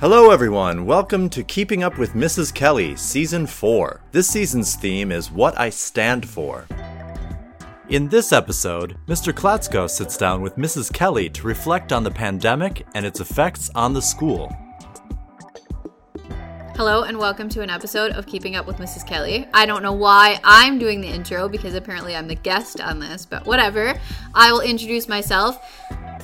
Hello, everyone. Welcome to Keeping Up with Mrs. Kelly, Season 4. This season's theme is What I Stand For. In this episode, Mr. Klatsko sits down with Mrs. Kelly to reflect on the pandemic and its effects on the school. Hello and welcome to an episode of Keeping Up with Mrs. Kelly. I don't know why I'm doing the intro because apparently I'm the guest on this, but whatever. I will introduce myself.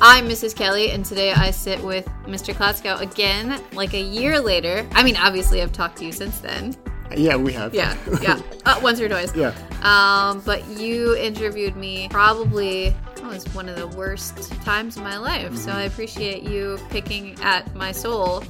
I'm Mrs. Kelly, and today I sit with Mr. Klatsko again, like a year later. I mean, obviously, I've talked to you since then. Yeah, we have. Yeah, yeah. Uh, once or twice. Yeah. Um, but you interviewed me probably it was one of the worst times of my life. So I appreciate you picking at my soul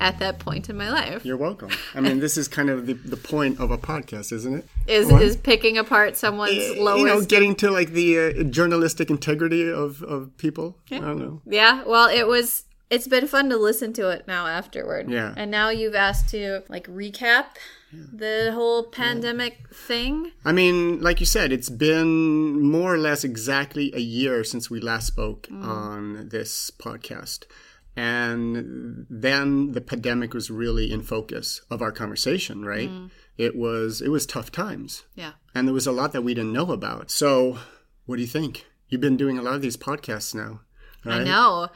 at that point in my life. You're welcome. I mean, this is kind of the, the point of a podcast, isn't it? Is What? is picking apart someone's Eh, lowest You know, getting to like the uh, journalistic integrity of, of people. I don't know. Yeah, well, it was. It's been fun to listen to it now afterward. Yeah. And now you've asked to like recap the whole pandemic thing. I mean, like you said, it's been more or less exactly a year since we last spoke on this podcast. And then the pandemic was really in focus of our conversation, right? Mm. It was it was tough times. Yeah. And there was a lot that we didn't know about. So, what do you think? You've been doing a lot of these podcasts now. I know.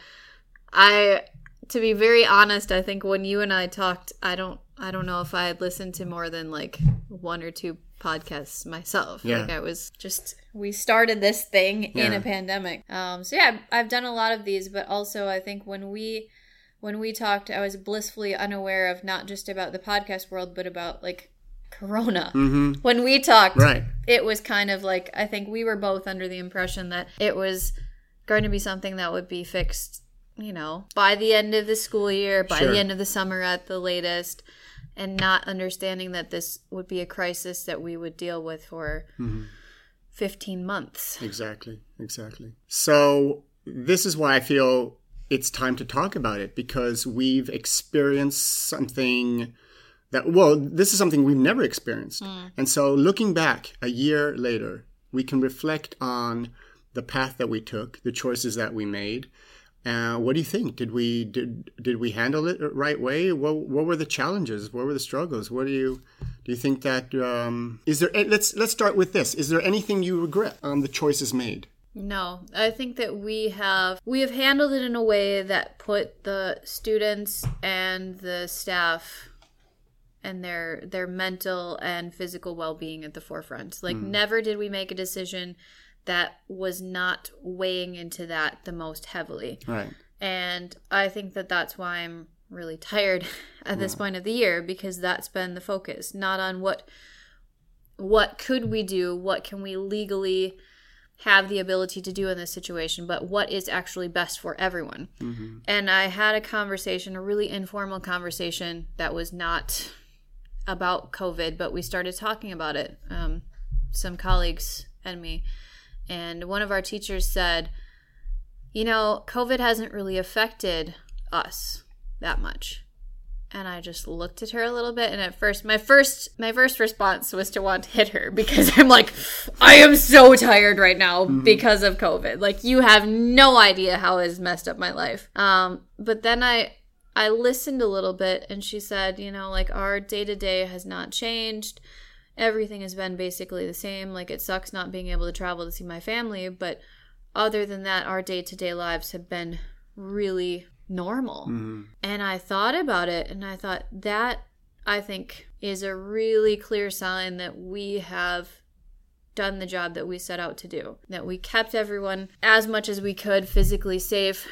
I to be very honest, I think when you and I talked, I don't I don't know if I had listened to more than like one or two podcasts myself. Yeah. Like I was just we started this thing in a pandemic. Um so yeah, I've done a lot of these, but also I think when we when we talked, I was blissfully unaware of not just about the podcast world, but about like corona. Mm-hmm. When we talked, Right. it was kind of like I think we were both under the impression that it was going to be something that would be fixed, you know, by the end of the school year, by Sure. the end of the summer at the latest, and not understanding that this would be a crisis that we would deal with for Mm-hmm. 15 months. Exactly. Exactly. So, this is why I feel it's time to talk about it because we've experienced something that, well, this is something we've never experienced. And so, looking back a year later, we can reflect on the path that we took, the choices that we made. Uh, what do you think? Did we did did we handle it the right way? What what were the challenges? What were the struggles? What do you do? You think that um, is there? Let's let's start with this. Is there anything you regret on the choices made? No, I think that we have we have handled it in a way that put the students and the staff and their their mental and physical well-being at the forefront. Like never did we make a decision that was not weighing into that the most heavily. Right. And I think that that's why I'm really tired at this point of the year because that's been the focus, not on what what could we do, what can we legally have the ability to do in this situation, but what is actually best for everyone. And I had a conversation, a really informal conversation that was not about COVID, but we started talking about it. Um, some colleagues and me. And one of our teachers said, You know, COVID hasn't really affected us that much. And I just looked at her a little bit and at first my first my first response was to want to hit her because I'm like I am so tired right now because of COVID. Like you have no idea how it's messed up my life. Um but then I I listened a little bit and she said, you know, like our day to day has not changed. Everything has been basically the same. Like it sucks not being able to travel to see my family, but other than that, our day to day lives have been really normal. Mm-hmm. And I thought about it and I thought that I think is a really clear sign that we have done the job that we set out to do. That we kept everyone as much as we could physically safe,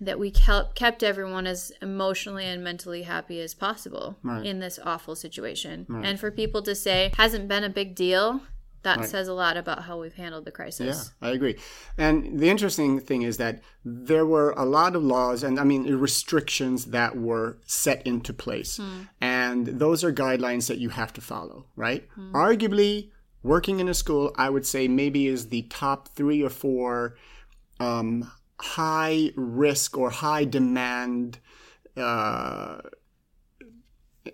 that we kept kept everyone as emotionally and mentally happy as possible Right. in this awful situation. And for people to say hasn't been a big deal, that says a lot about how we've handled the crisis. Yeah. I agree. And the interesting thing is that there were a lot of laws and I mean restrictions that were set into place. And those are guidelines that you have to follow, right? Arguably, working in a school, I would say maybe is the top three or four um, high risk or high demand uh,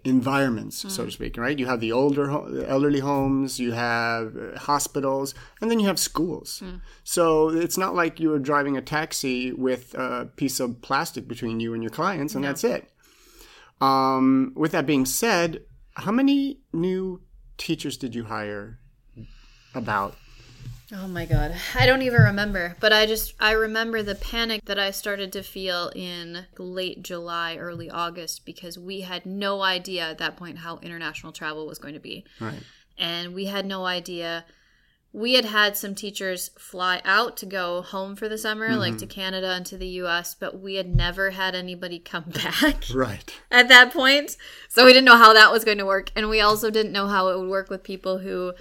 environments, so to speak, right? You have the older, the elderly homes, you have uh, hospitals, and then you have schools. So it's not like you are driving a taxi with a piece of plastic between you and your clients, and that's it. Um, with that being said, how many new teachers did you hire? About Oh my god. I don't even remember, but I just I remember the panic that I started to feel in late July, early August because we had no idea at that point how international travel was going to be. right. And we had no idea we had had some teachers fly out to go home for the summer, mm-hmm. like to Canada and to the US, but we had never had anybody come back Right. at that point. So we didn't know how that was going to work, and we also didn't know how it would work with people who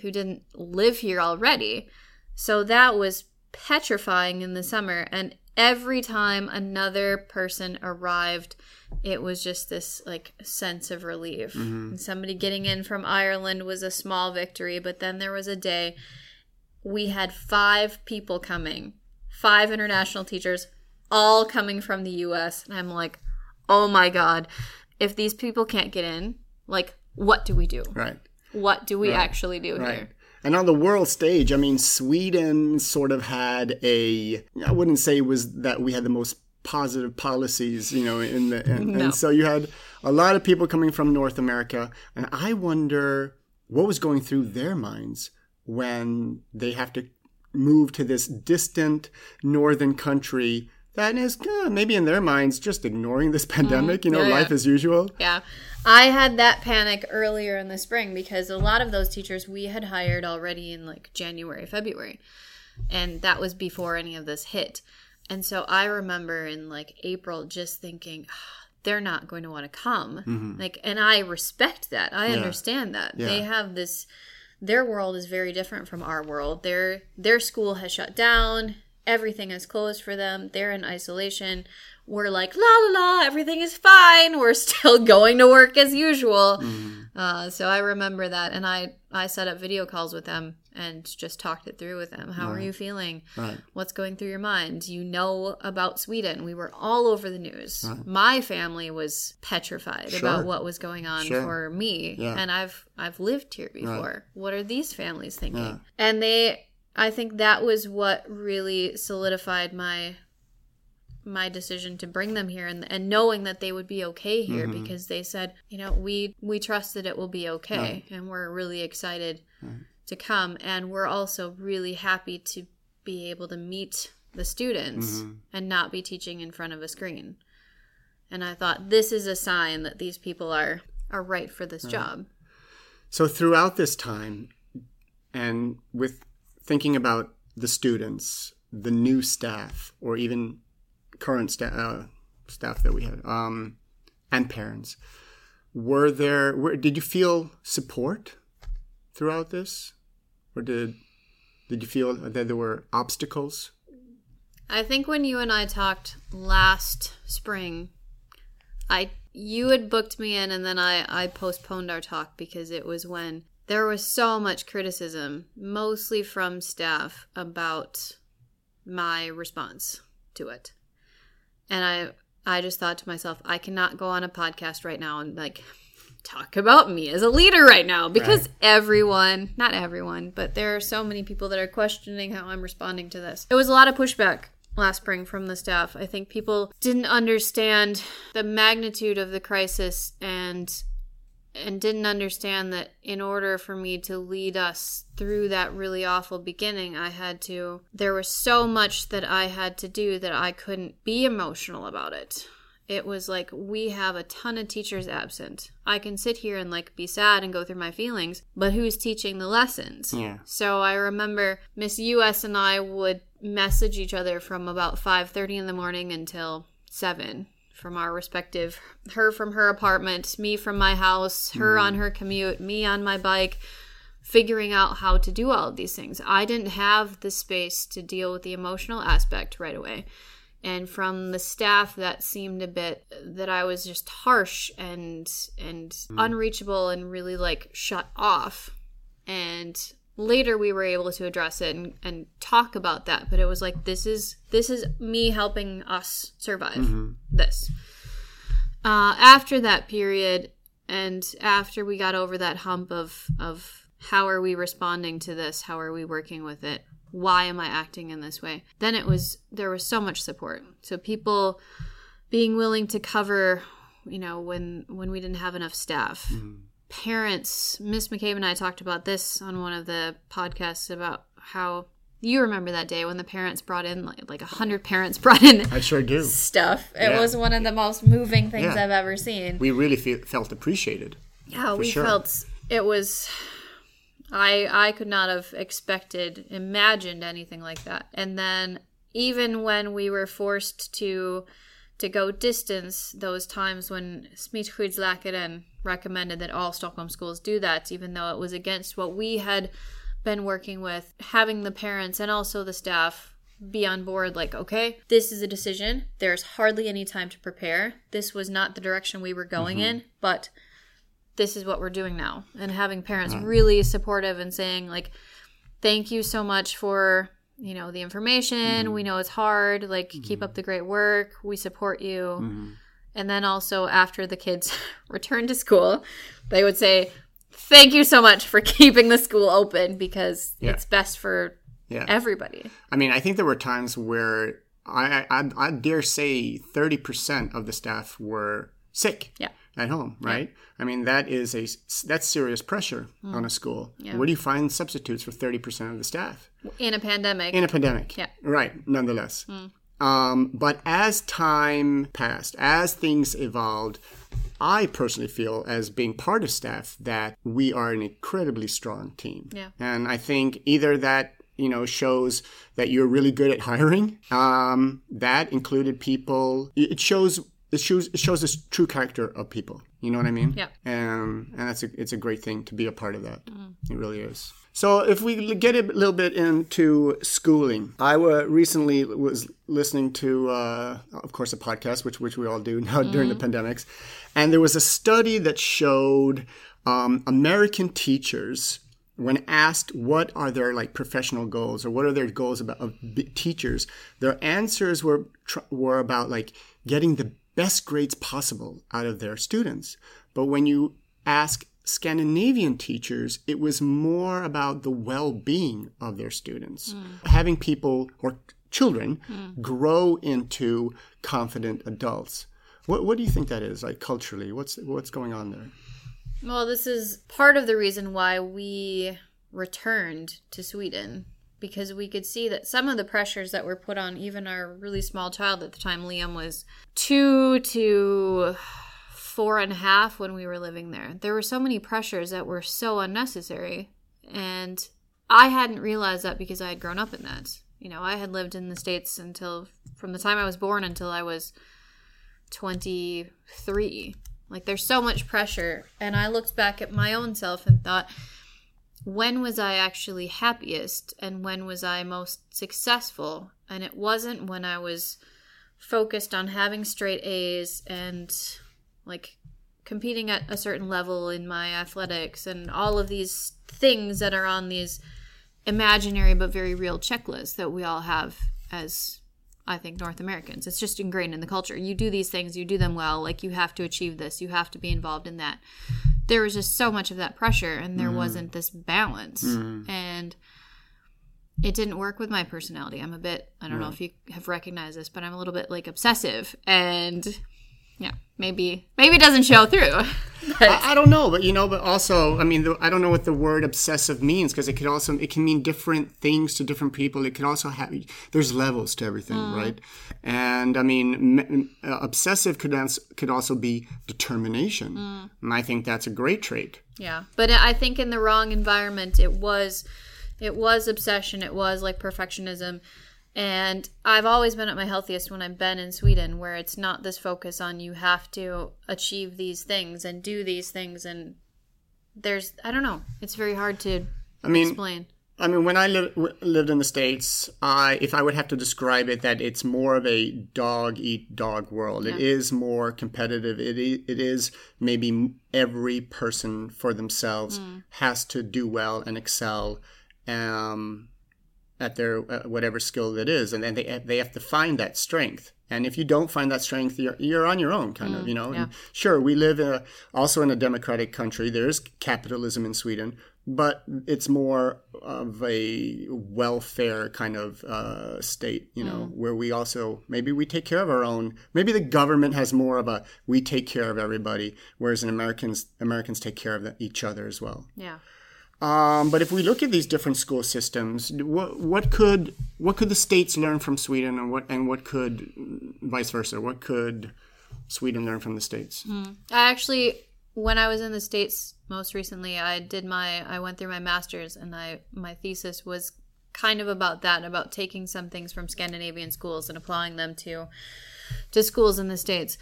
who didn't live here already. So that was petrifying in the summer, and every time another person arrived, it was just this like sense of relief. Mm-hmm. And somebody getting in from Ireland was a small victory, but then there was a day we had five people coming, five international teachers, all coming from the US. And I'm like, oh my God, if these people can't get in, like, what do we do? Right. What do we actually do Right. here? And on the world stage, I mean, Sweden sort of had a, I wouldn't say it was that we had the most positive policies, you know, in the, and, No. and so you had a lot of people coming from North America. And I wonder what was going through their minds when they have to move to this distant northern country that is uh, maybe in their minds just ignoring this pandemic, you know, Mm-hmm. Yeah, life yeah. as usual. Yeah. I had that panic earlier in the spring because a lot of those teachers we had hired already in like January, February. And that was before any of this hit. And so I remember in like April just thinking, "Ah, they're not going to want to come. Like, and I respect that. I understand that. They have this, their world is very different from our world. Their, their school has shut down. Everything is closed for them. They're in isolation. We're like la la la everything is fine. We're still going to work as usual. Mm-hmm. uh, so i remember that and i i set up video calls with them and just talked it through with them. How are you feeling? Right. what's going through your mind? You know about sweden. We were all over the news. My family was petrified Sure. about what was going on Sure. for me Yeah. and i've i've lived here before. What are these families thinking? And they i think that was what really solidified my my decision to bring them here and, and knowing that they would be okay here Mm-hmm. because they said you know we we trust that it will be okay and we're really excited to come. And we're also really happy to be able to meet the students Mm-hmm. and not be teaching in front of a screen. And i thought this is a sign that these people are are right for this job. So throughout this time, and with thinking about the students, the new staff, or even current sta- uh, staff that we have, um, and parents, were there? Were, did you feel support throughout this, or did did you feel that there were obstacles? I think when you and I talked last spring, I you had booked me in and then I I postponed our talk because it was when there was so much criticism, mostly from staff about my response to it. And I I just thought to myself, I cannot go on a podcast right now and like talk about me as a leader right now because everyone, not everyone, but there are so many people that are questioning how I'm responding to this. It was a lot of pushback last spring from the staff. I think people didn't understand the magnitude of the crisis and and didn't understand that in order for me to lead us through that really awful beginning, I had to there was so much that I had to do that I couldn't be emotional about it. It was like we have a ton of teachers absent. I can sit here and like be sad and go through my feelings, but who's teaching the lessons? Yeah. So I remember Miss US and I would message each other from about 5:30 in the morning until 7 from our respective her from her apartment, me from my house, her on mm. her commute, me on my bike figuring out how to do all of these things. I didn't have the space to deal with the emotional aspect right away. And from the staff that seemed a bit that I was just harsh and and mm. unreachable and really like shut off. And later we were able to address it and, and talk about that. But it was like this is this is me helping us survive this. Uh, after that period, and after we got over that hump of of how are we responding to this, how are we working with it, why am I acting in this way, then it was there was so much support. So people being willing to cover you know, when when we didn't have enough staff. Parents, Miss McCabe and I talked about this on one of the podcasts about how you remember that day when the parents brought in like like a hundred parents brought in I sure do. stuff. It Yeah. was one of the most moving things Yeah. I've ever seen. We really feel, felt appreciated. Yeah, we sure. felt it was. I I could not have expected, imagined anything like that. And then even when we were forced to to go distance, those times when Smittskyddsläkaren recommended that all Stockholm schools do that, even though it was against what we had been working with, having the parents and also the staff be on board like okay this is a decision. There's hardly any time to prepare. This was not the direction we were going mm-hmm. in but this is what we're doing now. And having parents mm-hmm. really supportive and saying like thank you so much for you know the information. We mm-hmm. know it's hard. Like keep up the great work. We support you and then also after the kids returned to school they would say thank you so much for keeping the school open because Yeah. it's best for Yeah. everybody I mean, I think there were times where I, I, I dare say 30% of the staff were sick Yeah. at home, right? I mean, that is a, that's serious pressure mm. on a school. Yeah. Where do you find substitutes for 30% of the staff? in a pandemic In a pandemic. Yeah. Right, nonetheless. Mm. Um, but as time passed, as things evolved, I personally feel, as being part of staff, that we are an incredibly strong team. Yeah. And I think either that, you know, shows that you're really good at hiring. Um, that included people. It shows. It shows, it shows the true character of people. You know what I mean? Yeah. And and that's a, it's a great thing to be a part of that. It really is. So if we get a little bit into schooling, I recently was listening to, uh, of course, a podcast, which which we all do now during the pandemics, and there was a study that showed um, American teachers when asked what are their like professional goals or what are their goals about of teachers, their answers were tr- were about like getting the best grades possible out of their students. But when you ask Scandinavian teachers, it was more about the well-being of their students, hmm. having people or children hmm. grow into confident adults. What, what do you think that is like culturally? What's what's going on there? Well, this is part of the reason why we returned to Sweden because we could see that some of the pressures that were put on even our really small child at the time, Liam was two to four and a half when we were living there. There were so many pressures that were so unnecessary. And I hadn't realized that because I had grown up in that. You know, I had lived in the States until from the time I was born until I was 23. Like there's so much pressure. And I looked back at my own self and thought, when was I actually happiest and when was I most successful? And it wasn't when I was focused on having straight A's and like competing at a certain level in my athletics and all of these things that are on these imaginary but very real checklists that we all have as I think North Americans. It's just ingrained in the culture. You do these things, you do them well, like you have to achieve this, you have to be involved in that. There was just so much of that pressure and there mm. wasn't this balance. Mm. And it didn't work with my personality. I'm a bit I don't know if you have recognized this, but I'm a little bit like obsessive and yeah, maybe maybe it doesn't show through. I, I don't know, but you know, but also, I mean, the, I don't know what the word obsessive means because it could also it can mean different things to different people. It can also have there's levels to everything, right? And I mean, m- uh, obsessive could ans- could also be determination, and I think that's a great trait. Yeah, but I think in the wrong environment, it was, it was obsession. It was like perfectionism, and I've always been at my healthiest when I've been in Sweden, where it's not this focus on you have to achieve these things and do these things, and there's I don't know. It's very hard to I mean, explain. I mean, when I li- lived in the states, I if I would have to describe it, that it's more of a dog eat dog world. It is more competitive. It it is maybe every person for themselves has to do well and excel um, at their uh, whatever skill it is, and then they they have to find that strength. And if you don't find that strength, you're, you're on your own, kind of, you know. yeah. And sure, we live in a, also in a democratic country. There is capitalism in Sweden, but it's more of a welfare kind of uh, state, you know, where we also maybe we take care of our own. Maybe the government has more of a we take care of everybody, whereas in Americans Americans take care of each other as well. Yeah. Um, but if we look at these different school systems, what what could what could the states learn from Sweden, and what and what could vice versa? What could Sweden learn from the states? I actually, when I was in the states most recently, I did my, I went through my master's, and I my thesis was kind of about that, about taking some things from Scandinavian schools and applying them to to schools in the states.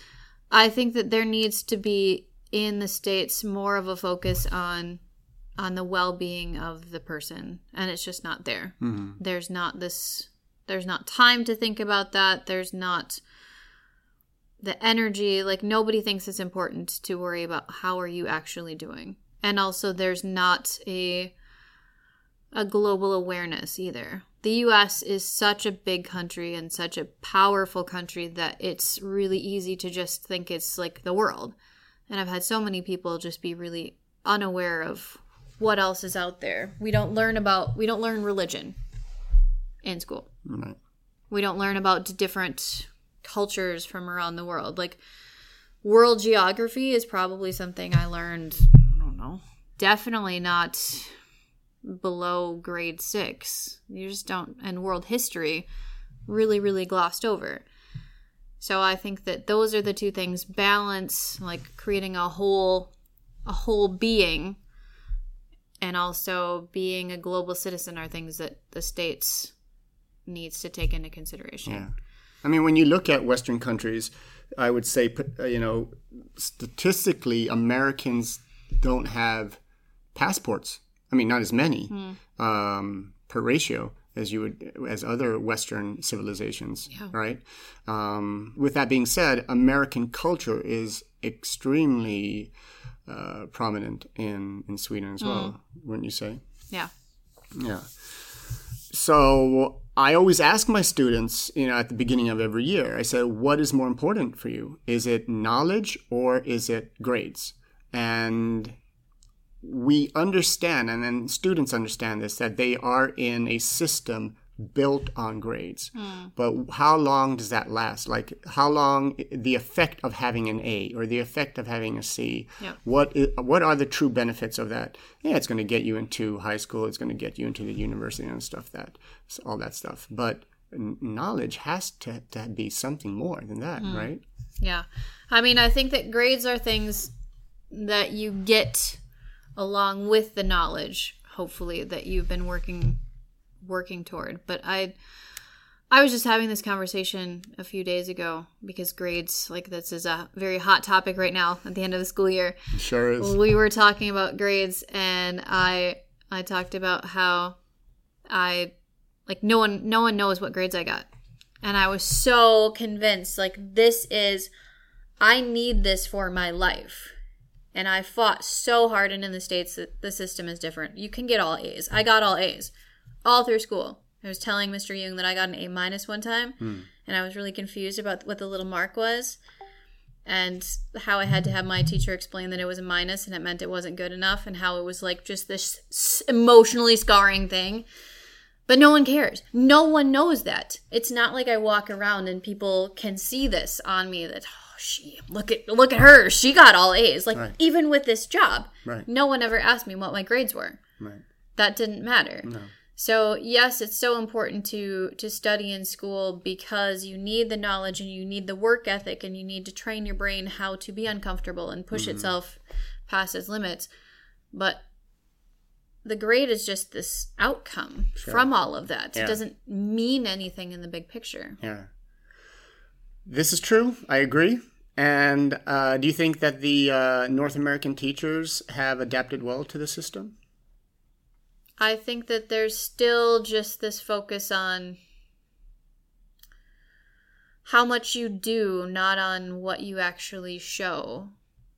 I think that there needs to be in the states more of a focus on on the well-being of the person and it's just not there. Mm-hmm. There's not this there's not time to think about that. There's not the energy. Like nobody thinks it's important to worry about how are you actually doing. And also there's not a a global awareness either. The US is such a big country and such a powerful country that it's really easy to just think it's like the world. And I've had so many people just be really unaware of what else is out there. We don't learn about we don't learn religion in school. Right. We don't learn about different cultures from around the world. Like world geography is probably something I learned, I don't know. Definitely not below grade 6. You just don't and world history really really glossed over. So I think that those are the two things balance like creating a whole a whole being and also being a global citizen are things that the states needs to take into consideration. Yeah. I mean, when you look at Western countries, I would say, uh, you know, statistically, Americans don't have passports. I mean, not as many um, per ratio as you would as other Western civilizations, right? Um, with that being said, American culture is extremely uh, prominent in in Sweden as well, wouldn't you say? Yeah. Yeah. So I always ask my students, you know, at the beginning of every year, I say, what is more important for you? Is it knowledge or is it grades? And we understand, and then students understand this, that they are in a system built on grades. Hmm. But how long does that last? Like, how long the effect of having an A or the effect of having a C? Yeah. What what are the true benefits of that? Yeah, it's going to get you into high school. It's going to get you into the university and stuff that all that stuff. But knowledge has to, to be something more than that, hmm. right? Yeah. I mean, I think that grades are things that you get along with the knowledge, hopefully, that you've been working working toward. But I I was just having this conversation a few days ago because grades, like this is a very hot topic right now at the end of the school year. Sure is. we were talking about grades and i i talked about how i like no one no one knows what grades i got and i was so convinced like this is i need this for my life and i fought so hard and in the states that the system is different you can get all a's i got all a's all through school i was telling mr Jung that i got an a minus one time hmm. and i was really confused about what the little mark was and how I had to have my teacher explain that it was a minus and it meant it wasn't good enough, and how it was like just this emotionally scarring thing. But no one cares. No one knows that. It's not like I walk around and people can see this on me that oh she look at look at her. She got all A's. Like Right. even with this job. Right. No one ever asked me what my grades were. Right. That didn't matter. No. So yes, it's so important to to study in school because you need the knowledge and you need the work ethic and you need to train your brain how to be uncomfortable and push itself past its limits. But the grade is just this outcome from all of that. Yeah. It doesn't mean anything in the big picture. Yeah. This is true. I agree. And uh, do you think that the uh, North American teachers have adapted well to the system? I think that there's still just this focus on how much you do, not on what you actually show.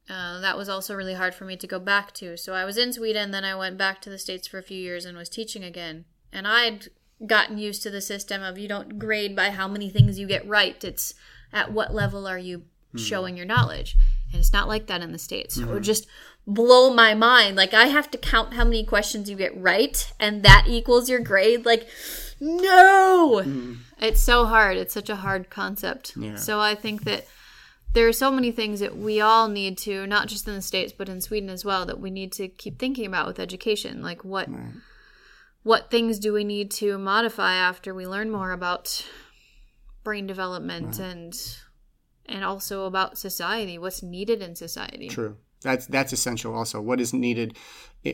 Uh, that was also really hard for me to go back to. So I was in Sweden, then I went back to the States for a few years and was teaching again. And I'd gotten used to the system of you don't grade by how many things you get right, it's at what level are you showing your knowledge. And it's not like that in the States. So it would just blow my mind. Like, I have to count how many questions you get right, and that equals your grade. Like, no! Mm. It's so hard. It's such a hard concept. Yeah. So I think that there are so many things that we all need to, not just in the States, but in Sweden as well, that we need to keep thinking about with education. Like, what. What things do we need to modify after we learn more about brain development and and also about society what's needed in society True. That's that's essential. Also, what is needed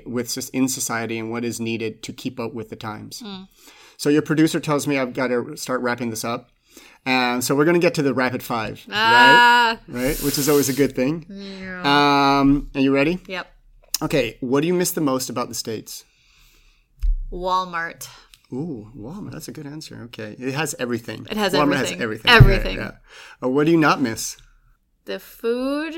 with in society and what is needed to keep up with the times. So your producer tells me I've got to start wrapping this up, and so we're going to get to the rapid five, right? ah Right, which is always a good thing. Um, are you ready? yep Okay. What do you miss the most about the states? walmart Ooh, Walmart. That's a good answer. Okay, it has everything. It has Walmart everything. has everything. Everything. Yeah. yeah. Uh, what do you not miss? the food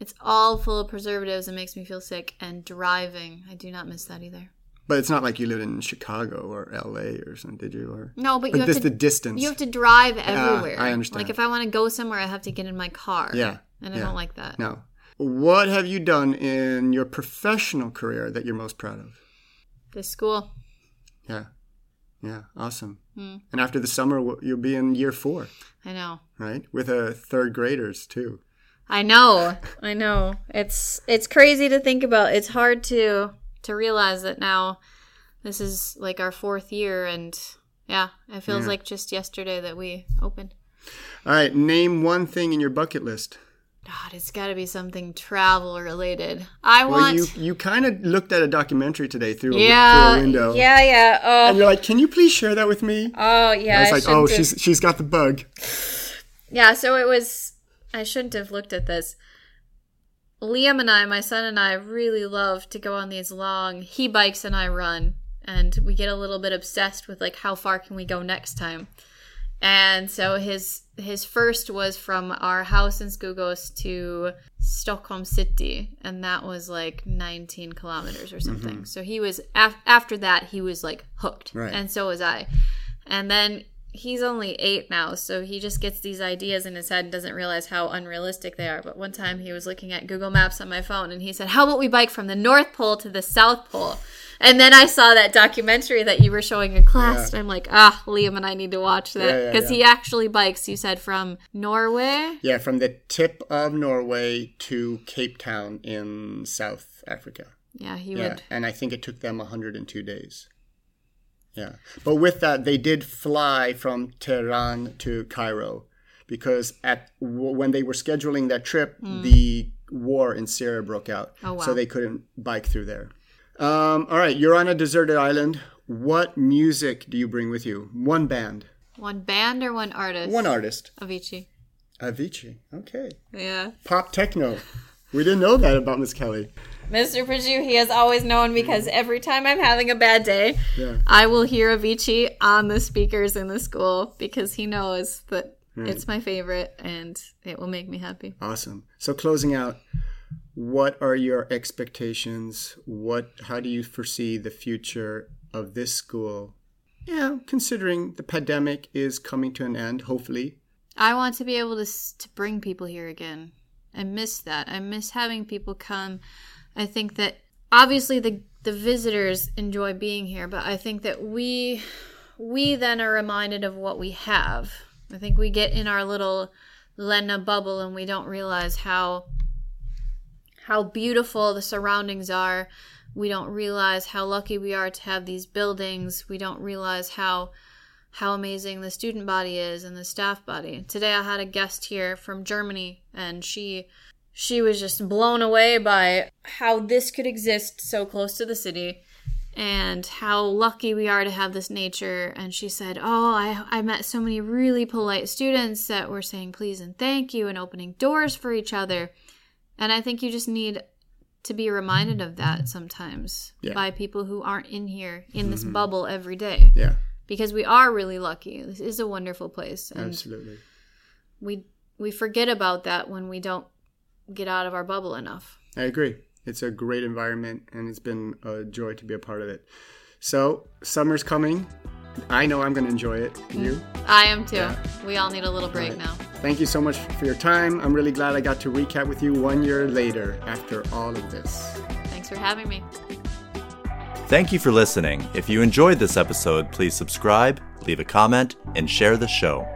it's all full of preservatives and makes me feel sick and driving i do not miss that either But it's not like you lived in Chicago or L.A. or something, did you? Or no but you but have this to the distance. you have to drive everywhere I understand. like if i want to go somewhere i have to get in my car Yeah, and i yeah. don't like that No. What have you done in your professional career that you're most proud of? this school Yeah. Yeah. Awesome. Hmm. And after the summer, you'll be in year four, i know right? With a third graders too. I know. I know. It's it's crazy to think about. It's hard to to realize that now this is like our fourth year and yeah, it feels Yeah. like just yesterday that we opened. All right. Name one thing in your bucket list. God, it's got to be something travel related. I Well, want you you kind of looked at a documentary today through, a, through a window. Yeah, yeah. And Oh. And you're like, can you please share that with me? Oh, yeah. I was like, oh, have- she's she's got the bug. Yeah, so it was. I shouldn't have looked at this. Liam and I, my son and I, really love to go on these long. He bikes and I run, and we get a little bit obsessed with like how far can we go next time. And so his his first was from our house in Skogås to Stockholm City, and that was like 19 kilometers or something. Mm-hmm. So he was af- after that he was like hooked, Right. and so was I. And then he's only eight now, so he just gets these ideas in his head and doesn't realize how unrealistic they are. But one time he was looking at Google Maps on my phone and he said, How about we bike from the North Pole to the South Pole? And then I saw that documentary that you were showing in class, and I'm like, ah, Liam and I need to watch Yeah, that. yeah, Because yeah. he actually bikes, you said, from Norway? Yeah, from the tip of Norway to Cape Town in South Africa. Yeah, he Yeah, would. and I think it took them 102 days. Yeah, but with that, they did fly from Tehran to Cairo because at when they were scheduling that trip, the war in Syria broke out. Oh, wow. so they couldn't bike through there. Um, all right, you're on a deserted island. What music do you bring with you? One band, One band or one artist? one artist. Avicii. Avicii. Okay, Yeah. pop techno. We didn't know that about Miss Kelly. Mr. Perdue, he has always known because every time I'm having a bad day, Yeah. I will hear Avicii on the speakers in the school because he knows that it's my favorite and it will make me happy. Awesome. So closing out, what are your expectations? What how do you foresee the future of this school? Yeah, considering the pandemic is coming to an end, hopefully. I want to be able to s- to bring people here again. I miss that. I miss having people come. I think that obviously the the visitors enjoy being here, but I think that we we then are reminded of what we have. I think we get in our little Lena bubble and we don't realize how how beautiful the surroundings are. We don't realize how lucky we are to have these buildings. We don't realize how how amazing the student body is and the staff body. Today I had a guest here from Germany and she she was just blown away by how this could exist so close to the city and how lucky we are to have this nature and she said oh I, I met so many really polite students that were saying please and thank you and opening doors for each other and i think you just need to be reminded of that sometimes Yeah. by people who aren't in here in this mm-hmm. bubble every day Yeah, because we are really lucky. This is a wonderful place, absolutely. we we forget about that when we don't get out of our bubble enough. I agree. It's a great environment and it's been a joy to be a part of it. So, summer's coming. I know I'm going to enjoy it. You? I am too. Yeah. We all need a little break right. now. Thank you so much for your time. I'm really glad I got to recap with you one year later after all of this. Thanks for having me. Thank you for listening. If you enjoyed this episode, please subscribe, leave a comment, and share the show.